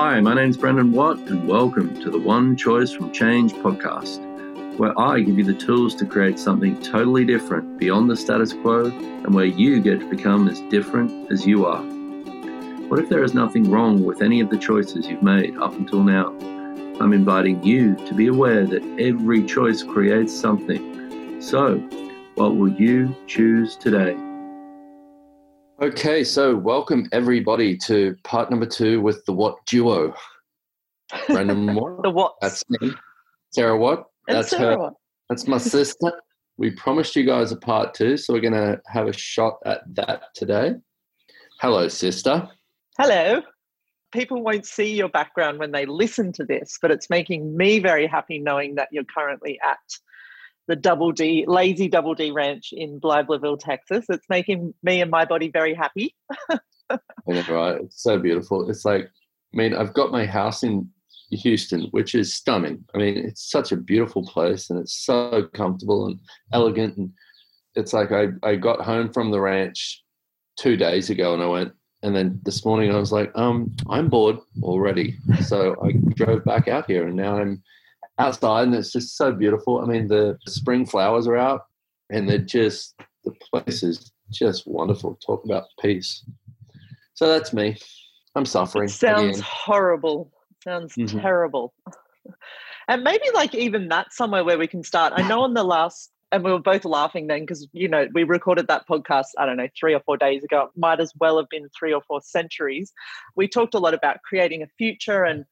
Hi, my name's Brendon Watt, and welcome to the One Choice from Change podcast, where I give you the tools to create something totally different beyond the status quo and where you get to become as different as you are. What if there is nothing wrong with any of the choices you've made up until now? I'm inviting you to be aware that every choice creates something. So, what will you choose today? Okay, so welcome everybody to part number two with the Watt duo. Brendon Watt. the what? That's me. Sarah Watt. That's Sarah her. Watt. That's my sister. We promised you guys a part two, so we're going to have a shot at that today. Hello, sister. Hello. People won't see your background when they listen to this, but it's making me very happy knowing that you're currently at the Double D, Lazy Double D Ranch in Blytherville, Texas. It's making me and my body very happy. Right? It's so beautiful. It's like, I mean, I've got my house in Houston, which is stunning. I mean, it's such a beautiful place and it's so comfortable and elegant. And it's like I, I got home from the ranch two days ago and I went, and then this morning I was like, um, I'm bored already. So I drove back out here and now I'm outside and it's just so beautiful. I mean, the spring flowers are out and they're just, the place is just wonderful. Talk about peace. So that's me. I'm suffering. It sounds horrible. Sounds Mhm. terrible. and maybe like even that's somewhere where we can start. I know on the last, and we were both laughing then because, you know, we recorded that podcast, I don't know, three or four days ago. It might as well have been three or four centuries. We talked a lot about creating a future and,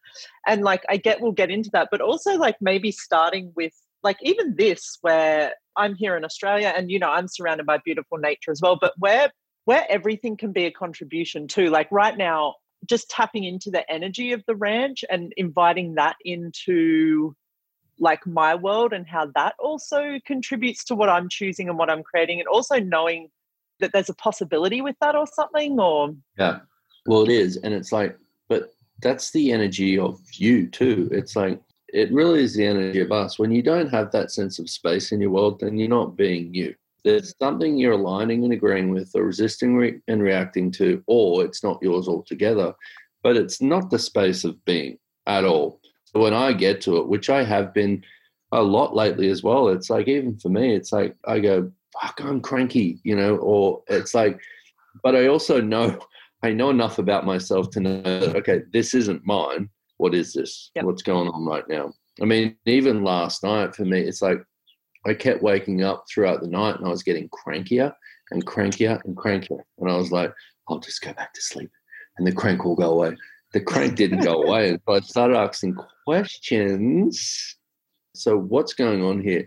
and like, I get we'll get into that, but also like maybe starting with like even this where I'm here in Australia and, you know, I'm surrounded by beautiful nature as well, but where, where everything can be a contribution too. Like right now, just tapping into the energy of the ranch and inviting that into like my world and how that also contributes to what I'm choosing and what I'm creating and also knowing that there's a possibility with that or something or Yeah. Well, it is. And it's like, but that's the energy of you too. It's like, it really is the energy of us. When you don't have that sense of space in your world, then you're not being you. There's something you're aligning and agreeing with or resisting re- and reacting to, or it's not yours altogether, but it's not the space of being at all. When I get to it, which I have been a lot lately as well, it's like, even for me, it's like, I go, fuck, I'm cranky, you know, or it's like, but I also know I know enough about myself to know that, okay, this isn't mine. What is this? Yep. What's going on right now? I mean, even last night for me, it's like I kept waking up throughout the night and I was getting crankier and crankier and crankier. And I was like, I'll just go back to sleep and the crank will go away. The crank didn't go away. And so I started asking questions. So, what's going on here?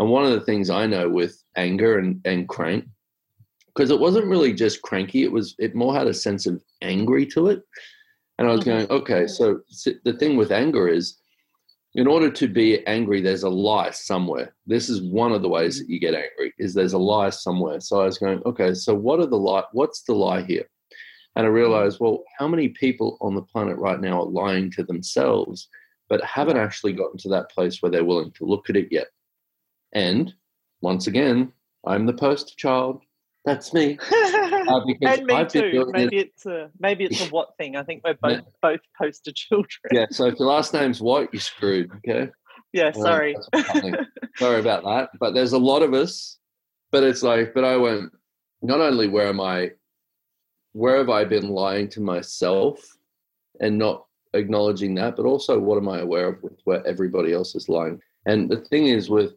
And one of the things I know with anger and, and crank because it wasn't really just cranky it was it more had a sense of angry to it and i was Mhm. going okay so the thing with anger is in order to be angry there's a lie somewhere this is one of the ways that you get angry is there's a lie somewhere so i was going okay so what are the lie what's the lie here and i realized well how many people on the planet right now are lying to themselves but haven't actually gotten to that place where they're willing to look at it yet and once again i'm the poster child that's me. Uh, and me I've too maybe it's a maybe it's a what thing i think we're both both poster children Yeah, so if your last name's White, you're screwed. Okay. yeah sorry. Sorry about that. But there's a lot of us. But it's like, but I went, not only where am I, where have I been lying to myself and not acknowledging that, but also what am I aware of with where everybody else is lying? And the thing is with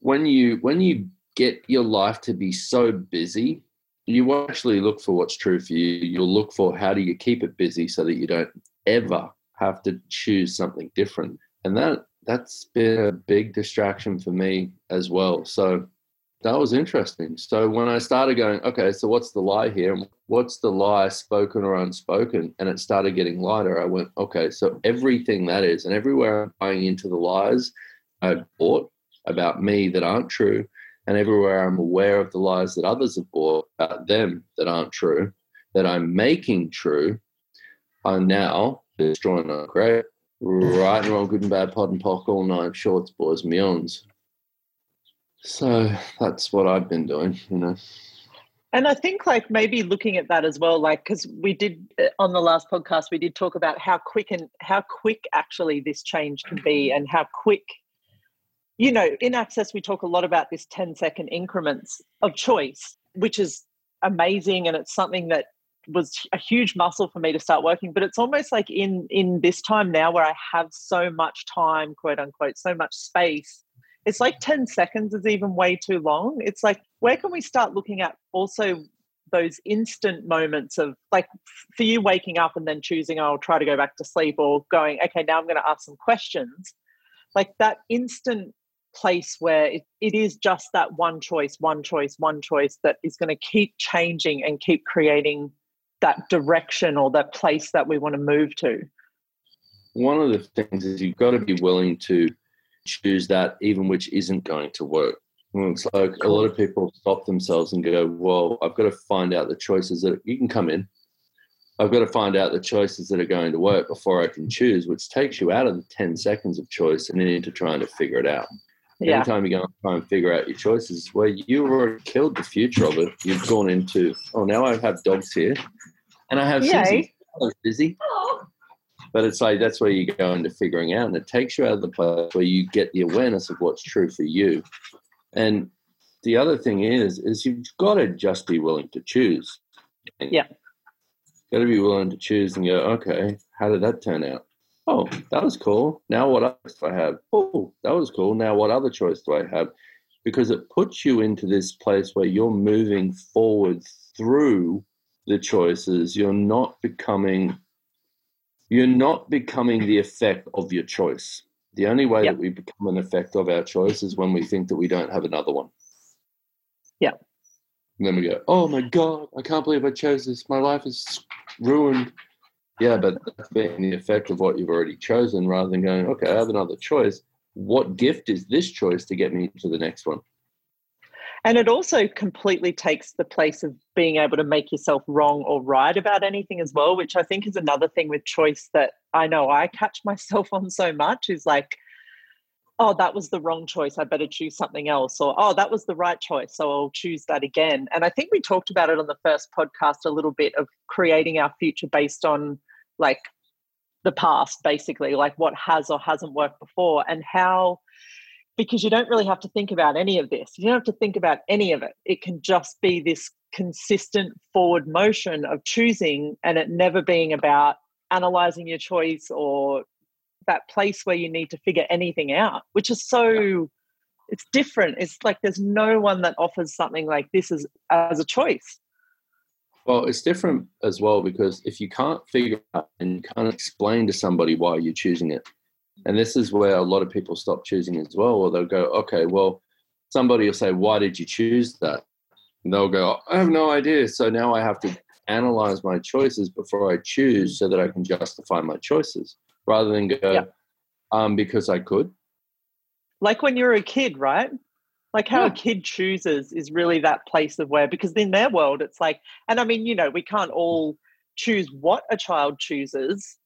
when you when you get your life to be so busy, you won't actually look for what's true for you. You'll look for how do you keep it busy so that you don't ever have to choose something different. And that that's been a big distraction for me as well. So that was interesting. So when I started going, okay, so what's the lie here? What's the lie, spoken or unspoken? And it started getting lighter. I went, okay, so everything that is, and everywhere I'm buying into the lies I bought about me that aren't true, and everywhere I'm aware of the lies that others have bought about them that aren't true, that I'm making true, I'm now destroying the great. Right and wrong, good and bad, POD and POC, all nine shorts, boys, beyonds. So that's what I've been doing, you know. And I think, like, maybe looking at that as well, like, because we did uh, on the last podcast, we did talk about how quick and how quick actually this change can be, and how quick, you know, in Access, we talk a lot about this 10 second increments of choice, which is amazing. And it's something that was a huge muscle for me to start working. But it's almost like in in this time now where I have so much time, quote unquote, so much space it's like 10 seconds is even way too long. It's like, where can we start looking at also those instant moments of like for you waking up and then choosing, oh, I'll try to go back to sleep or going, okay, now I'm going to ask some questions. Like that instant place where it, it is just that one choice, one choice, one choice that is going to keep changing and keep creating that direction or that place that we want to move to. One of the things is you've got to be willing to choose that even which isn't going to work. Hmm. it's like a lot of people stop themselves and go, well, I've got to find out the choices that you can come in. I've got to find out the choices that are going to work before I can choose, which takes you out of the 10 seconds of choice and then into trying to figure it out. Yeah. Anytime you go and try and figure out your choices, where you've already killed the future of it, you've gone into, oh, now I have dogs here and I have Susie. Hello, Susie. But it's like that's where you go into figuring out, and it takes you out of the place where you get the awareness of what's true for you. And the other thing is, is you've got to just be willing to choose. Yeah. Got to be willing to choose and go, okay, how did that turn out? Oh, that was cool. Now what else do I have? Oh, that was cool. Now what other choice do I have? Because it puts you into this place where you're moving forward through the choices. You're not becoming you're not becoming the effect of your choice. The only way yep. that we become an effect of our choice is when we think that we don't have another one. Yeah. And then we go, oh my God, I can't believe I chose this. My life is ruined. Yeah, but that's being the effect of what you've already chosen rather than going, okay, I have another choice. What gift is this choice to get me to the next one? And it also completely takes the place of being able to make yourself wrong or right about anything as well, which I think is another thing with choice that I know I catch myself on so much is like, oh, that was the wrong choice. I better choose something else. Or, oh, that was the right choice. So I'll choose that again. And I think we talked about it on the first podcast a little bit of creating our future based on like the past, basically, like what has or hasn't worked before and how because you don't really have to think about any of this. You don't have to think about any of it. It can just be this consistent forward motion of choosing and it never being about analyzing your choice or that place where you need to figure anything out, which is so it's different. It's like there's no one that offers something like this as as a choice. Well, it's different as well because if you can't figure out and you can't explain to somebody why you're choosing it, and this is where a lot of people stop choosing as well, or they'll go, okay, well, somebody will say, why did you choose that? And they'll go, I have no idea. So now I have to analyze my choices before I choose so that I can justify my choices rather than go, yep. um, because I could. Like when you're a kid, right? Like how yeah. a kid chooses is really that place of where, because in their world, it's like, and I mean, you know, we can't all choose what a child chooses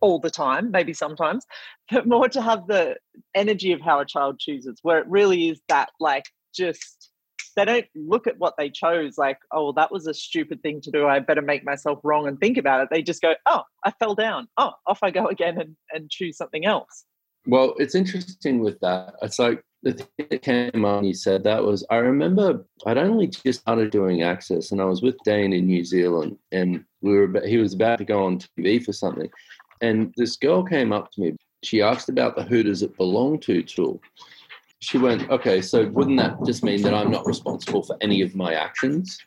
all the time, maybe sometimes, but more to have the energy of how a child chooses, where it really is that like just they don't look at what they chose like, oh, that was a stupid thing to do. I better make myself wrong and think about it. They just go, oh, I fell down. Oh, off I go again and, and choose something else. Well, it's interesting with that. It's like the thing that came on, you said that was I remember I'd only just started doing Access and I was with Dane in New Zealand and we were he was about to go on TV for something and this girl came up to me. She asked about the Who Does It Belong To tool. She went, okay, so wouldn't that just mean that I'm not responsible for any of my actions?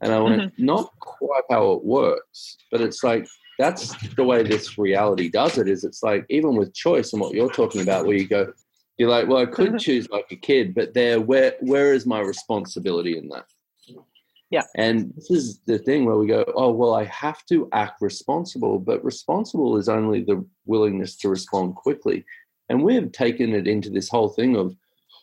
And I went, mm-hmm. not quite how it works, but it's like that's the way this reality does it. Is it's like even with choice and what you're talking about, where you go, you're like, well, I could mm-hmm. choose like a kid, but there, where where is my responsibility in that? Yeah. And this is the thing where we go, oh, well, I have to act responsible, but responsible is only the willingness to respond quickly. And we've taken it into this whole thing of,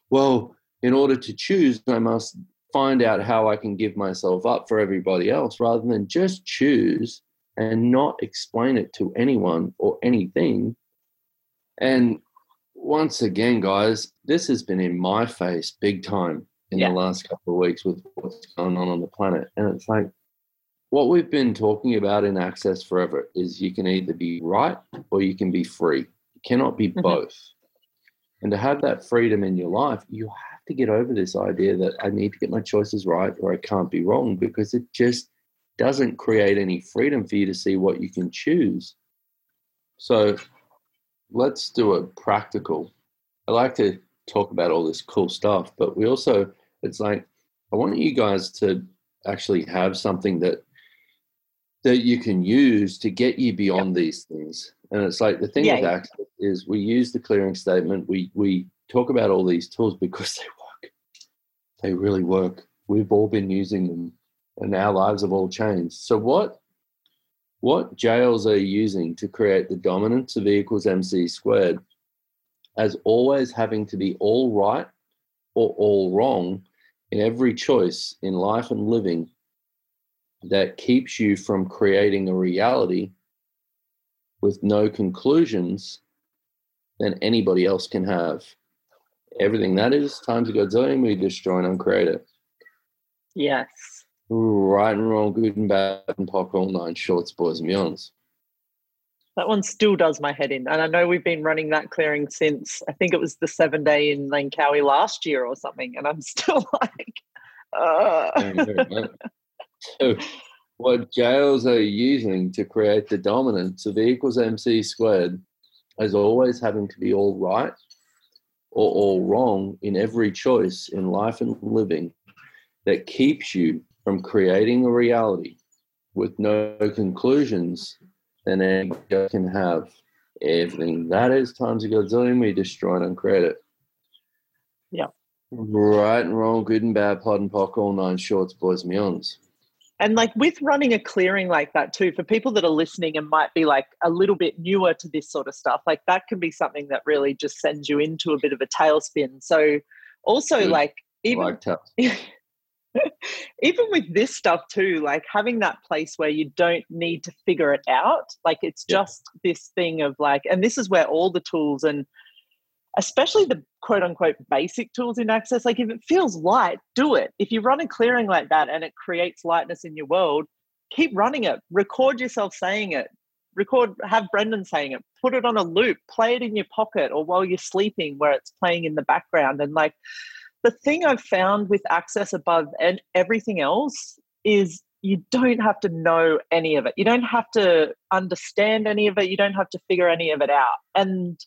well, in order to choose, I must find out how I can give myself up for everybody else rather than just choose and not explain it to anyone or anything. And once again, guys, this has been in my face big time in Yeah. the last couple of weeks with what's going on on the planet. And it's like, what we've been talking about in Access forever is you can either be right or you can be free. You cannot be Mhm. both. And to have that freedom in your life, you have to get over this idea that I need to get my choices right or I can't be wrong because it just doesn't create any freedom for you to see what you can choose. So let's do a practical. I like to talk about all this cool stuff, but we also, it's like, I want you guys to actually have something that that you can use to get you beyond these things. And it's like the thing Yeah, with yeah. access is we use the clearing statement. We we talk about all these tools because they work. They really work. We've all been using them, and our lives have all changed. So what what jails are you using to create the dominance of E equals mc squared as always having to be all right or all wrong in every choice in life and living that keeps you from creating a reality with no conclusions than anybody else can have. Everything that is, times a godzillion, we destroy and uncreate it. Yes. Right and wrong, good and bad, and pop all nine shorts, boys and beyonds. That one still does my head in. And I know we've been running that clearing since I think it was the seven day in Langkawi last year or something. And I'm still like, uh. so, what jails are using to create the dominance of equals mc squared as always having to be all right or all wrong in every choice in life and living that keeps you from creating a reality with no conclusions any girl can have. Everything that is times a godzillion, we destroy and uncreate it. Yeah. Right and wrong, good and bad, POD and POC, all nine shorts, boys and beyonds. And like with running a clearing like that too, for people that are listening and might be like a little bit newer to this sort of stuff, like that can be something that really just sends you into a bit of a tailspin. So also like even like. even with this stuff too, like having that place where you don't need to figure it out. Like it's Yeah. just this thing of like, and this is where all the tools and especially the quote unquote basic tools in access, like if it feels light, do it. If you run a clearing like that and it creates lightness in your world, keep running it. Record yourself saying it. Record, have Brendon saying it, put it on a loop, play it in your pocket or while you're sleeping where it's playing in the background. And like the thing I've found with access above and everything else is you don't have to know any of it. You don't have to understand any of it. You don't have to figure any of it out. And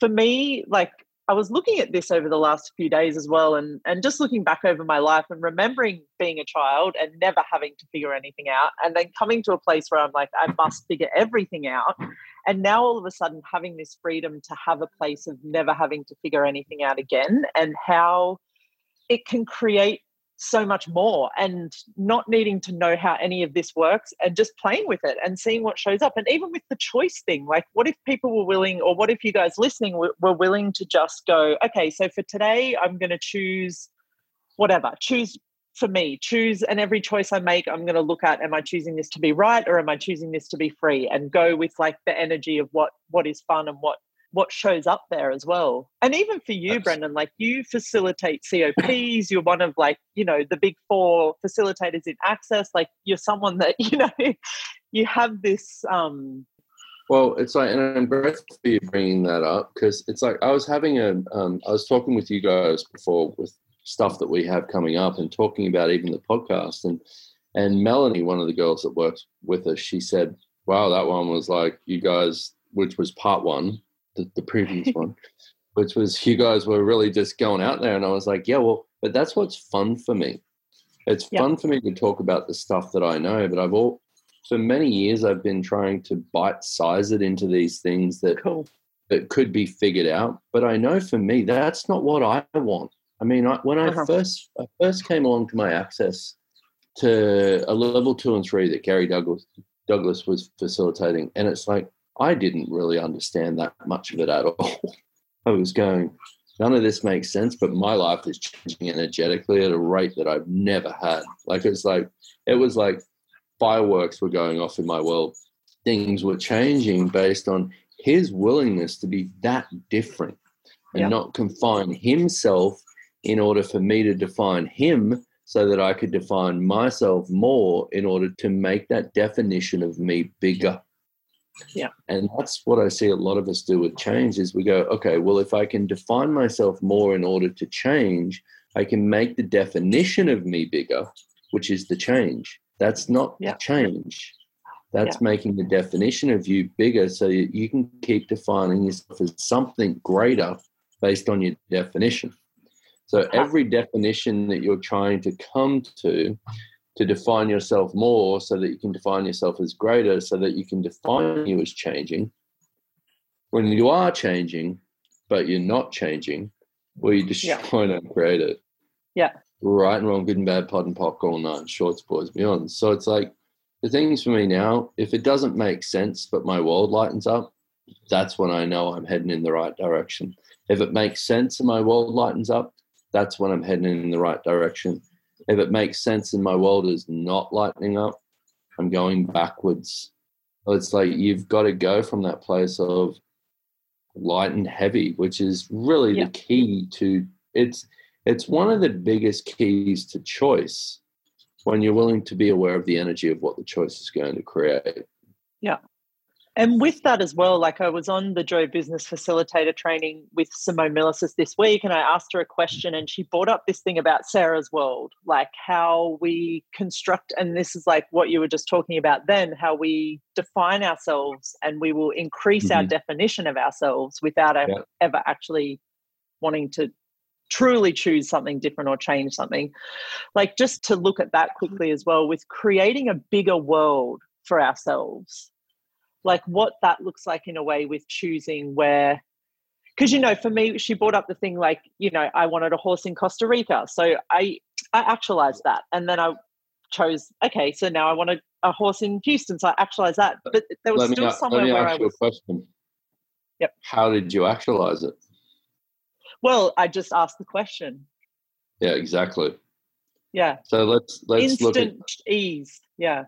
for me, like I was looking at this over the last few days as well, and and just looking back over my life and remembering being a child and never having to figure anything out, and then coming to a place where I'm like, I must figure everything out. And now all of a sudden having this freedom to have a place of never having to figure anything out again, and how it can create so much more and not needing to know how any of this works and just playing with it and seeing what shows up. And even with the choice thing, like what if people were willing, or what if you guys listening were, willing to just go, okay, so for today, I'm going to choose whatever, choose for me, choose, and every choice I make, I'm going to look at, am I choosing this to be right or am I choosing this to be free? And go with like the energy of what what is fun and what what shows up there as well. And even for you, Yes. Brendon, like you facilitate COPs, you're one of like, you know, the big four facilitators in access. Like you're someone that, you know, you have this um Well, it's like, and I'm grateful for you bringing that up because it's like I was having a, um, I was talking with you guys before with stuff that we have coming up and talking about even the podcast and and Melanie, one of the girls that works with us, she said, "Wow, that one was like you guys, which was part one, the, the previous one, which was you guys were really just going out there." And I was like, "Yeah, well, but that's what's fun for me. It's Yeah. fun for me to talk about the stuff that I know, but I've all for many years I've been trying to bite size it into these things that cool. that could be figured out. But I know for me that's not what I want. I mean, I, when I Uh-huh. first I first came along to my access to a level two and three that Gary Douglas Douglas was facilitating, and it's like I didn't really understand that much of it at all. I was going, none of this makes sense, but my life is changing energetically at a rate that I've never had. Like it's like it was like fireworks were going off in my world. Things were changing based on his willingness to be that different and Yeah. not confine himself in order for me to define him so that I could define myself more in order to make that definition of me bigger. Yeah. And that's what I see a lot of us do with change is we go, okay, well, if I can define myself more in order to change, I can make the definition of me bigger, which is the change. That's not Yeah. change. That's making the definition of you bigger so that you can keep defining yourself as something greater based on your definition. So every definition that you're trying to come to to define yourself more so that you can define yourself as greater so that you can define you as changing. When you are changing but you're not changing well you destroy Yeah. and create it. Yeah. right and wrong good and bad POD and POC all night shorts boys beyond so it's like the things for me now if it doesn't make sense but my world lightens up that's when i know i'm heading in the right direction. If it makes sense and my world lightens up that's when i'm heading in the right direction if it makes sense and my world is not lightening up, I'm going backwards. So it's like you've got to go from that place of light and heavy, which is really Yeah. the key to it's it's one of the biggest keys to choice when you're willing to be aware of the energy of what the choice is going to create. And with that as well, like I was on the Joe Business Facilitator training with Simone Milasas this week, and I asked her a question, and she brought up this thing about Sarah's world, like how we construct, and this is like what you were just talking about then, how we define ourselves and we will increase our Mhm. definition of ourselves without Yeah. ever actually wanting to truly choose something different or change something. Like just to look at that quickly as well, with creating a bigger world for ourselves like what that looks like in a way with choosing where because you know for me she brought up the thing like you know i wanted a horse in costa rica so i i actualized that and then i chose okay so now i want a, a horse in houston so i actualized that uh, but there was Let me, still a- somewhere let me where ask i was question. Yep. How did you actualize it? well i just asked the question Yeah, exactly. yeah So let's let's look at instant ease yeah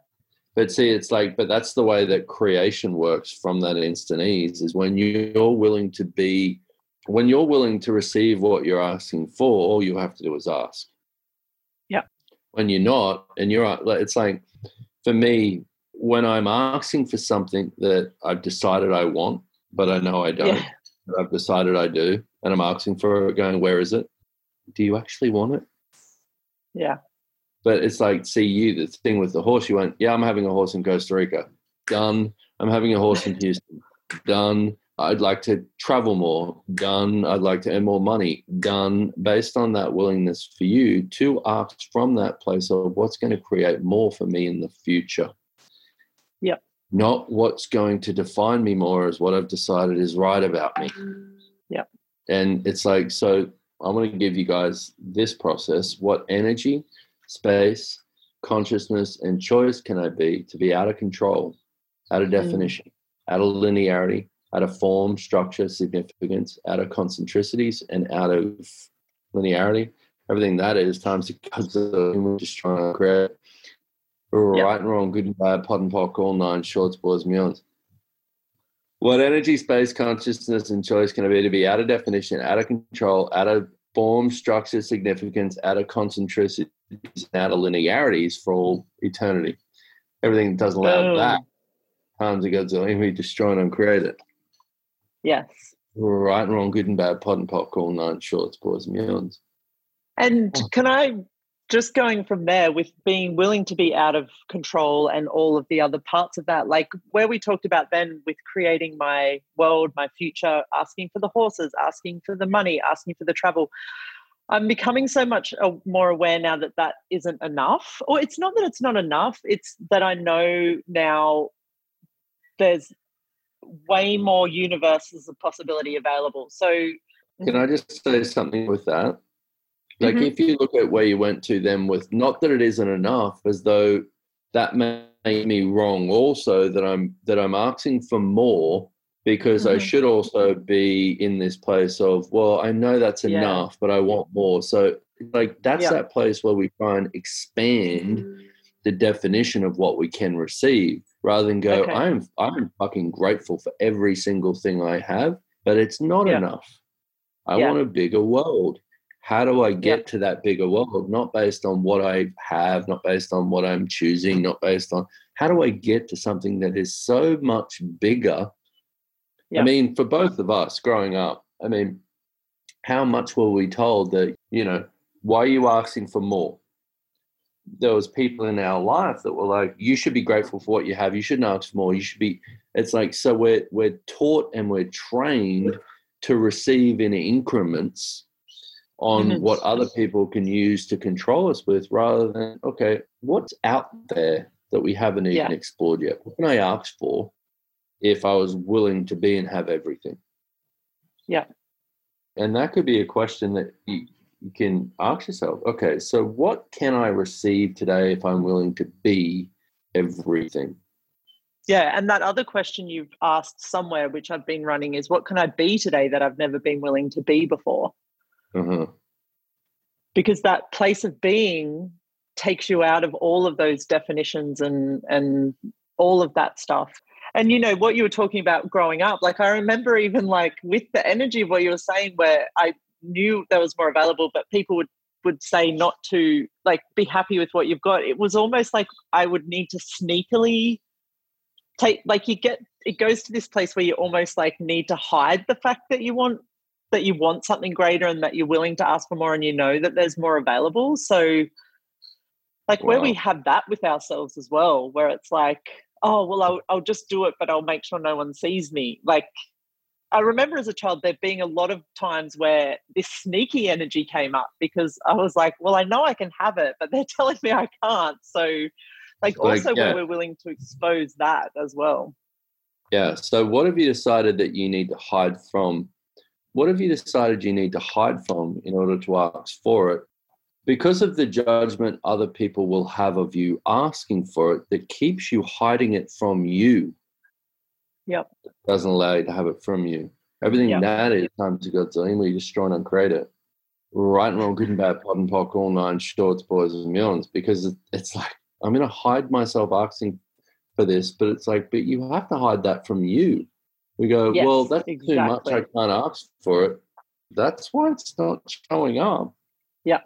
But see, it's like, but that's the way that creation works from that instant ease is when you're willing to be, when you're willing to receive what you're asking for, all you have to do is ask. Yeah. When you're not, and you're, it's like, for me, when I'm asking for something that I've decided I want, but I know I don't, yeah I've decided I do, and I'm asking for it, going, where is it? Do you actually want it? yeah But it's like, see you, the thing with the horse, you went, yeah, I'm having a horse in Costa Rica. Done. I'm having a horse in Houston. Done. I'd like to travel more. Done. I'd like to earn more money. Done. Based on that willingness for you to ask from that place of what's going to create more for me in the future. Yep. Not what's going to define me more as what I've decided is right about me. Yep. And it's like, so I'm going to give you guys this process. What energy, space, consciousness, and choice can I be to be out of control, out of Mm. definition, out of linearity, out of form, structure, significance, out of concentricities, and out of linearity? Everything that is times the because we're just trying to create right and wrong, good and bad, POD and POC, all nine shorts, boys, beyonds. What energy, space, consciousness, and choice can I be to be out of definition, out of control, out of form, structure, significance, out of concentricities, out of linearities for all eternity? Everything that doesn't allow that times the godzillion, we destroy and uncreate it. yes Right and wrong, good and bad, pot and all nine shorts, boys, and beyonds. And Oh. can I just going from there with being willing to be out of control and all of the other parts of that, like where we talked about then with creating my world, my future, asking for the horses, asking for the money, asking for the travel. I'm becoming so much uh, more aware now that that isn't enough. Or it's not that it's not enough, it's that I know now there's way more universes of possibility available. So, Can I just say something with that? Like, Mhm. if you look at where you went to them with, not that it isn't enough, as though that made me wrong. Also, that I'm that I'm asking for more because I Mhm. should also be in this place of, well, I know that's Yeah. enough, but I want more. So, like, that's Yeah. that place where we try and expand the definition of what we can receive rather than go Okay. i'm i'm fucking grateful for every single thing i have but it's not Yeah. enough i want a bigger world how do I get to that bigger world? Not based on what I have, not based on what I'm choosing, not based on how do I get to something that is so much bigger? I mean, for both of us growing up, I mean, how much were we told that, you know, why are you asking for more? There was people in our life that were like, you should be grateful for what you have. You shouldn't ask for more. You should be, it's like, so we're, we're taught and we're trained to receive in increments on mm-hmm. what other people can use to control us with rather than, okay, what's out there that we haven't even yeah. explored yet? What can I ask for if I was willing to be and have everything? Yeah. And that could be a question that you, you can ask yourself okay, so what can I receive today if I'm willing to be everything? Yeah, and that other question you've asked somewhere, which I've been running, is what can I be today that I've never been willing to be before? Uh-huh. Because that place of being takes you out of all of those definitions and and all of that stuff and you know what you were talking about growing up like i remember even like with the energy of what you were saying where i knew there was more available but people would would say not to like be happy with what you've got it was almost like i would need to sneakily take like you get it goes to this place where you almost like need to hide the fact that you want that you want something greater and that you're willing to ask for more and you know that there's more available so like wow. where we have that with ourselves as well where it's like oh well I'll, I'll just do it but i'll make sure no one sees me. Like i remember as a child there being a lot of times where this sneaky energy came up because i was like well i know i can have it but they're telling me i can't. So like, like also yeah. where we're willing to expose that as well. Yeah so what have you decided that you need to hide from? What have you decided you need to hide from in order to ask for it because of the judgment other people will have of you asking for it that keeps you hiding it from you. Yep. Doesn't allow you to have it from you. Everything yep. that is time to godzillion, we destroy and uncreate it. Right and wrong, good and bad, POD and POC, all nine shorts, boys and millions. Because it's like I'm gonna hide myself asking for this, but it's like, but you have to hide that from you. We go, yes, well, that's exactly. too much. I can't ask for it. That's why it's not showing up. Yeah.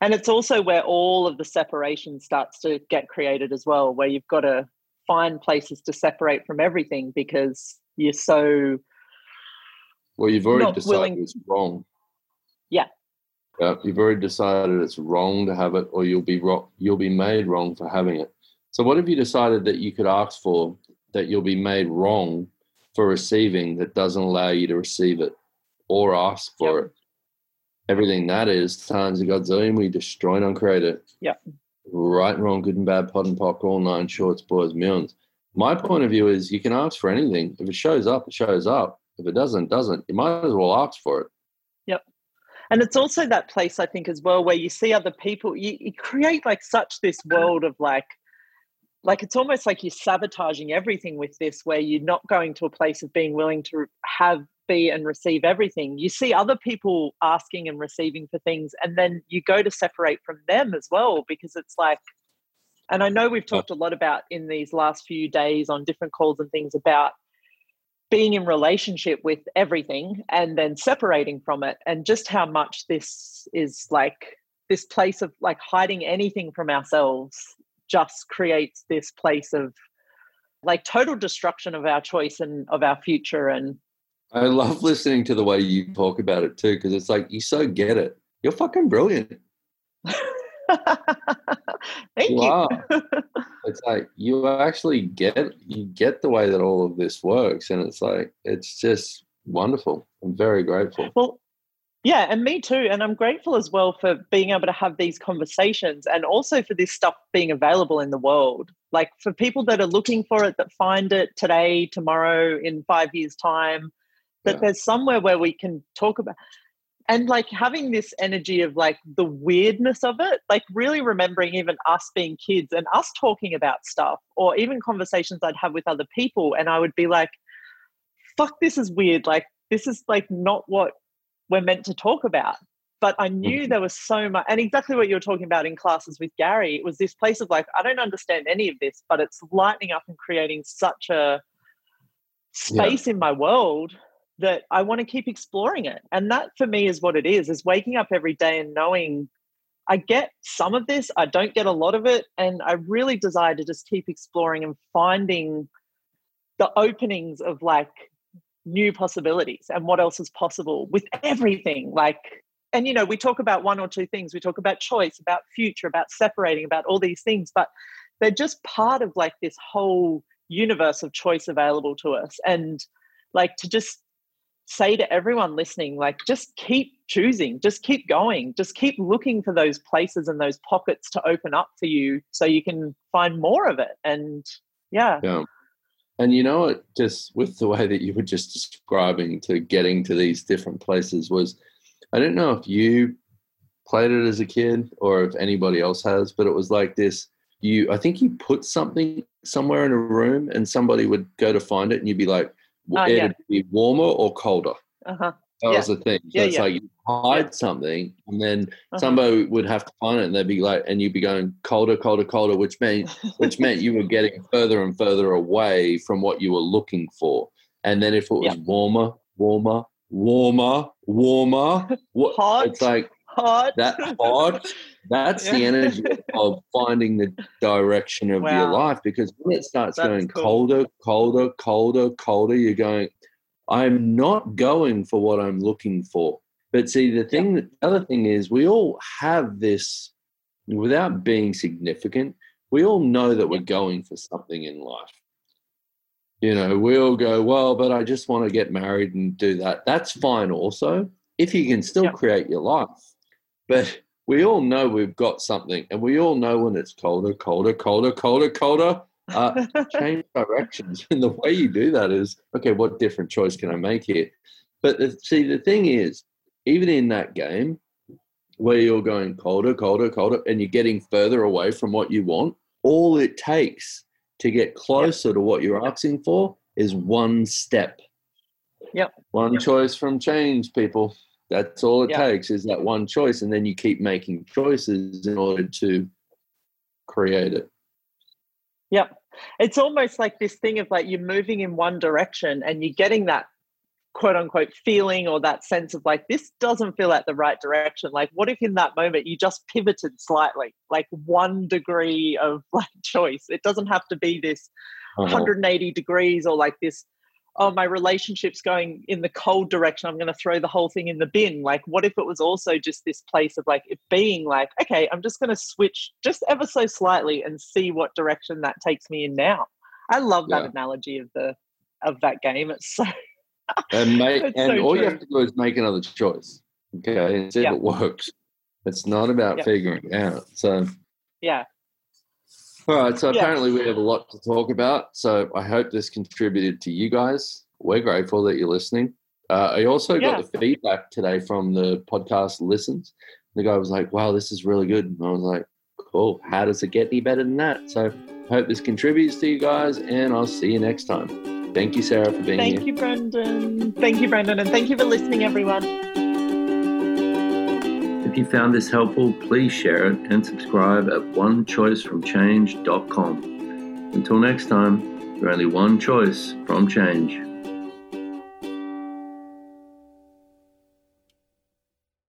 And it's also where all of the separation starts to get created as well, where you've got to find places to separate from everything because you're so. Well, you've already decided willing... it's wrong. Yeah. Yeah, you've already decided it's wrong to have it, or you'll be wrong. You'll be made wrong for having it. So, what have you decided that you could ask for that you'll be made wrong for receiving that doesn't allow you to receive it or ask for yep. it? Everything that is times a godzillion. We destroy and uncreate it. Yeah. Right and wrong, good and bad, POD and POC, all nine shorts, boys, millions. My point of view is you can ask for anything. If it shows up, it shows up. If it doesn't, doesn't. You might as well ask for it. Yep. And it's also that place, I think, as well, where you see other people, you, you create like such this world of like, like it's almost like you're sabotaging everything with this, where you're not going to a place of being willing to have be and receive everything. You see other people asking and receiving for things, and then you go to separate from them as well because it's like, and I know we've talked a lot about in these last few days on different calls and things about being in relationship with everything and then separating from it, and just how much this is like this place of like hiding anything from ourselves just creates this place of like total destruction of our choice and of our future and I love listening to the way you mm-hmm. talk about it too, because it's like you so get it. You're fucking brilliant. Thank you. you. It's like you actually get you get the way that all of this works, and it's like it's just wonderful. I'm very grateful. Well, yeah, and me too. And I'm grateful as well for being able to have these conversations and also for this stuff being available in the world. Like for people that are looking for it, that find it today, tomorrow, in five years' time, that yeah. there's somewhere where we can talk about and like having this energy of like the weirdness of it like really remembering even us being kids and us talking about stuff or even conversations i'd have with other people and i would be like fuck this is weird like this is like not what we're meant to talk about but i knew mm-hmm. there was so much and exactly what you were talking about in classes with gary it was this place of like i don't understand any of this but it's lighting up and creating such a space yeah. in my world that I want to keep exploring it. And that for me is what it is, is waking up every day and knowing I get some of this, I don't get a lot of it. And I really desire to just keep exploring and finding the openings of like new possibilities and what else is possible with everything. Like, and you know, we talk about one or two things. We talk about choice, about future, about separating, about all these things, but they're just part of like this whole universe of choice available to us. And like to just say to everyone listening like just keep choosing just keep going just keep looking for those places and those pockets to open up for you so you can find more of it. And yeah. Yeah. And you know what just with the way that you were just describing to getting to these different places was i don't know if you played it as a kid or if anybody else has but it was like this you i think you put something somewhere in a room and somebody would go to find it and you'd be like uh, it'd yeah. be warmer or colder. Uh-huh. That yeah. was the thing. So yeah, it's like you hide something, and then uh-huh. somebody would have to find it, and they'd be like, and you'd be going colder, colder, colder, which meant which meant you were getting further and further away from what you were looking for. And then if it was warmer, warmer, warmer, warmer, what, hot, it's like hot. that hot. That's yeah. the energy of finding the direction of wow. your life because when it starts That's going cool. colder, colder, colder, colder, you're going, I'm not going for what I'm looking for. But see, the thing, yeah. the other thing is, we all have this without being significant. We all know that we're going for something in life. You know, we all go, well, but I just want to get married and do that. That's fine, also, if you can still yeah. create your life. But we all know we've got something, and we all know when it's colder, colder, colder, colder, colder. Uh, change directions, and the way you do that is okay. What different choice can I make here? But the, see, the thing is, even in that game where you're going colder, colder, colder, and you're getting further away from what you want, all it takes to get closer yep. to what you're asking for is one step. Yep. One yep. choice from change, people. That's all it yeah. takes is that one choice, and then you keep making choices in order to create it. Yep. It's almost like this thing of like you're moving in one direction and you're getting that quote unquote feeling or that sense of like this doesn't feel like the right direction like what if in that moment you just pivoted slightly like one degree of like choice it doesn't have to be this uh-huh. 180 degrees or like this oh, my relationship's going in the cold direction. I'm going to throw the whole thing in the bin. Like, what if it was also just this place of like it being like, okay, I'm just going to switch just ever so slightly and see what direction that takes me in now. I love that yeah. analogy of the of that game. It's so and make and so all true. you have to do is make another choice. Okay, and see yeah. if it works. It's not about figuring it out. So yeah, all right. So apparently we have a lot to talk about. So I hope this contributed to you guys. We're grateful that you're listening. Uh, I also yeah. got the feedback today from the podcast listens. The guy was like, "Wow, this is really good." And I was like, "Cool. How does it get any better than that?" So I hope this contributes to you guys, and I'll see you next time. Thank you, Sarah, for being thank here. Thank you, Brendon. Thank you, Brendon, and thank you for listening, everyone. If you found this helpful, please share it and subscribe at onechoicefromchange.com. Until next time, you're only one choice from change.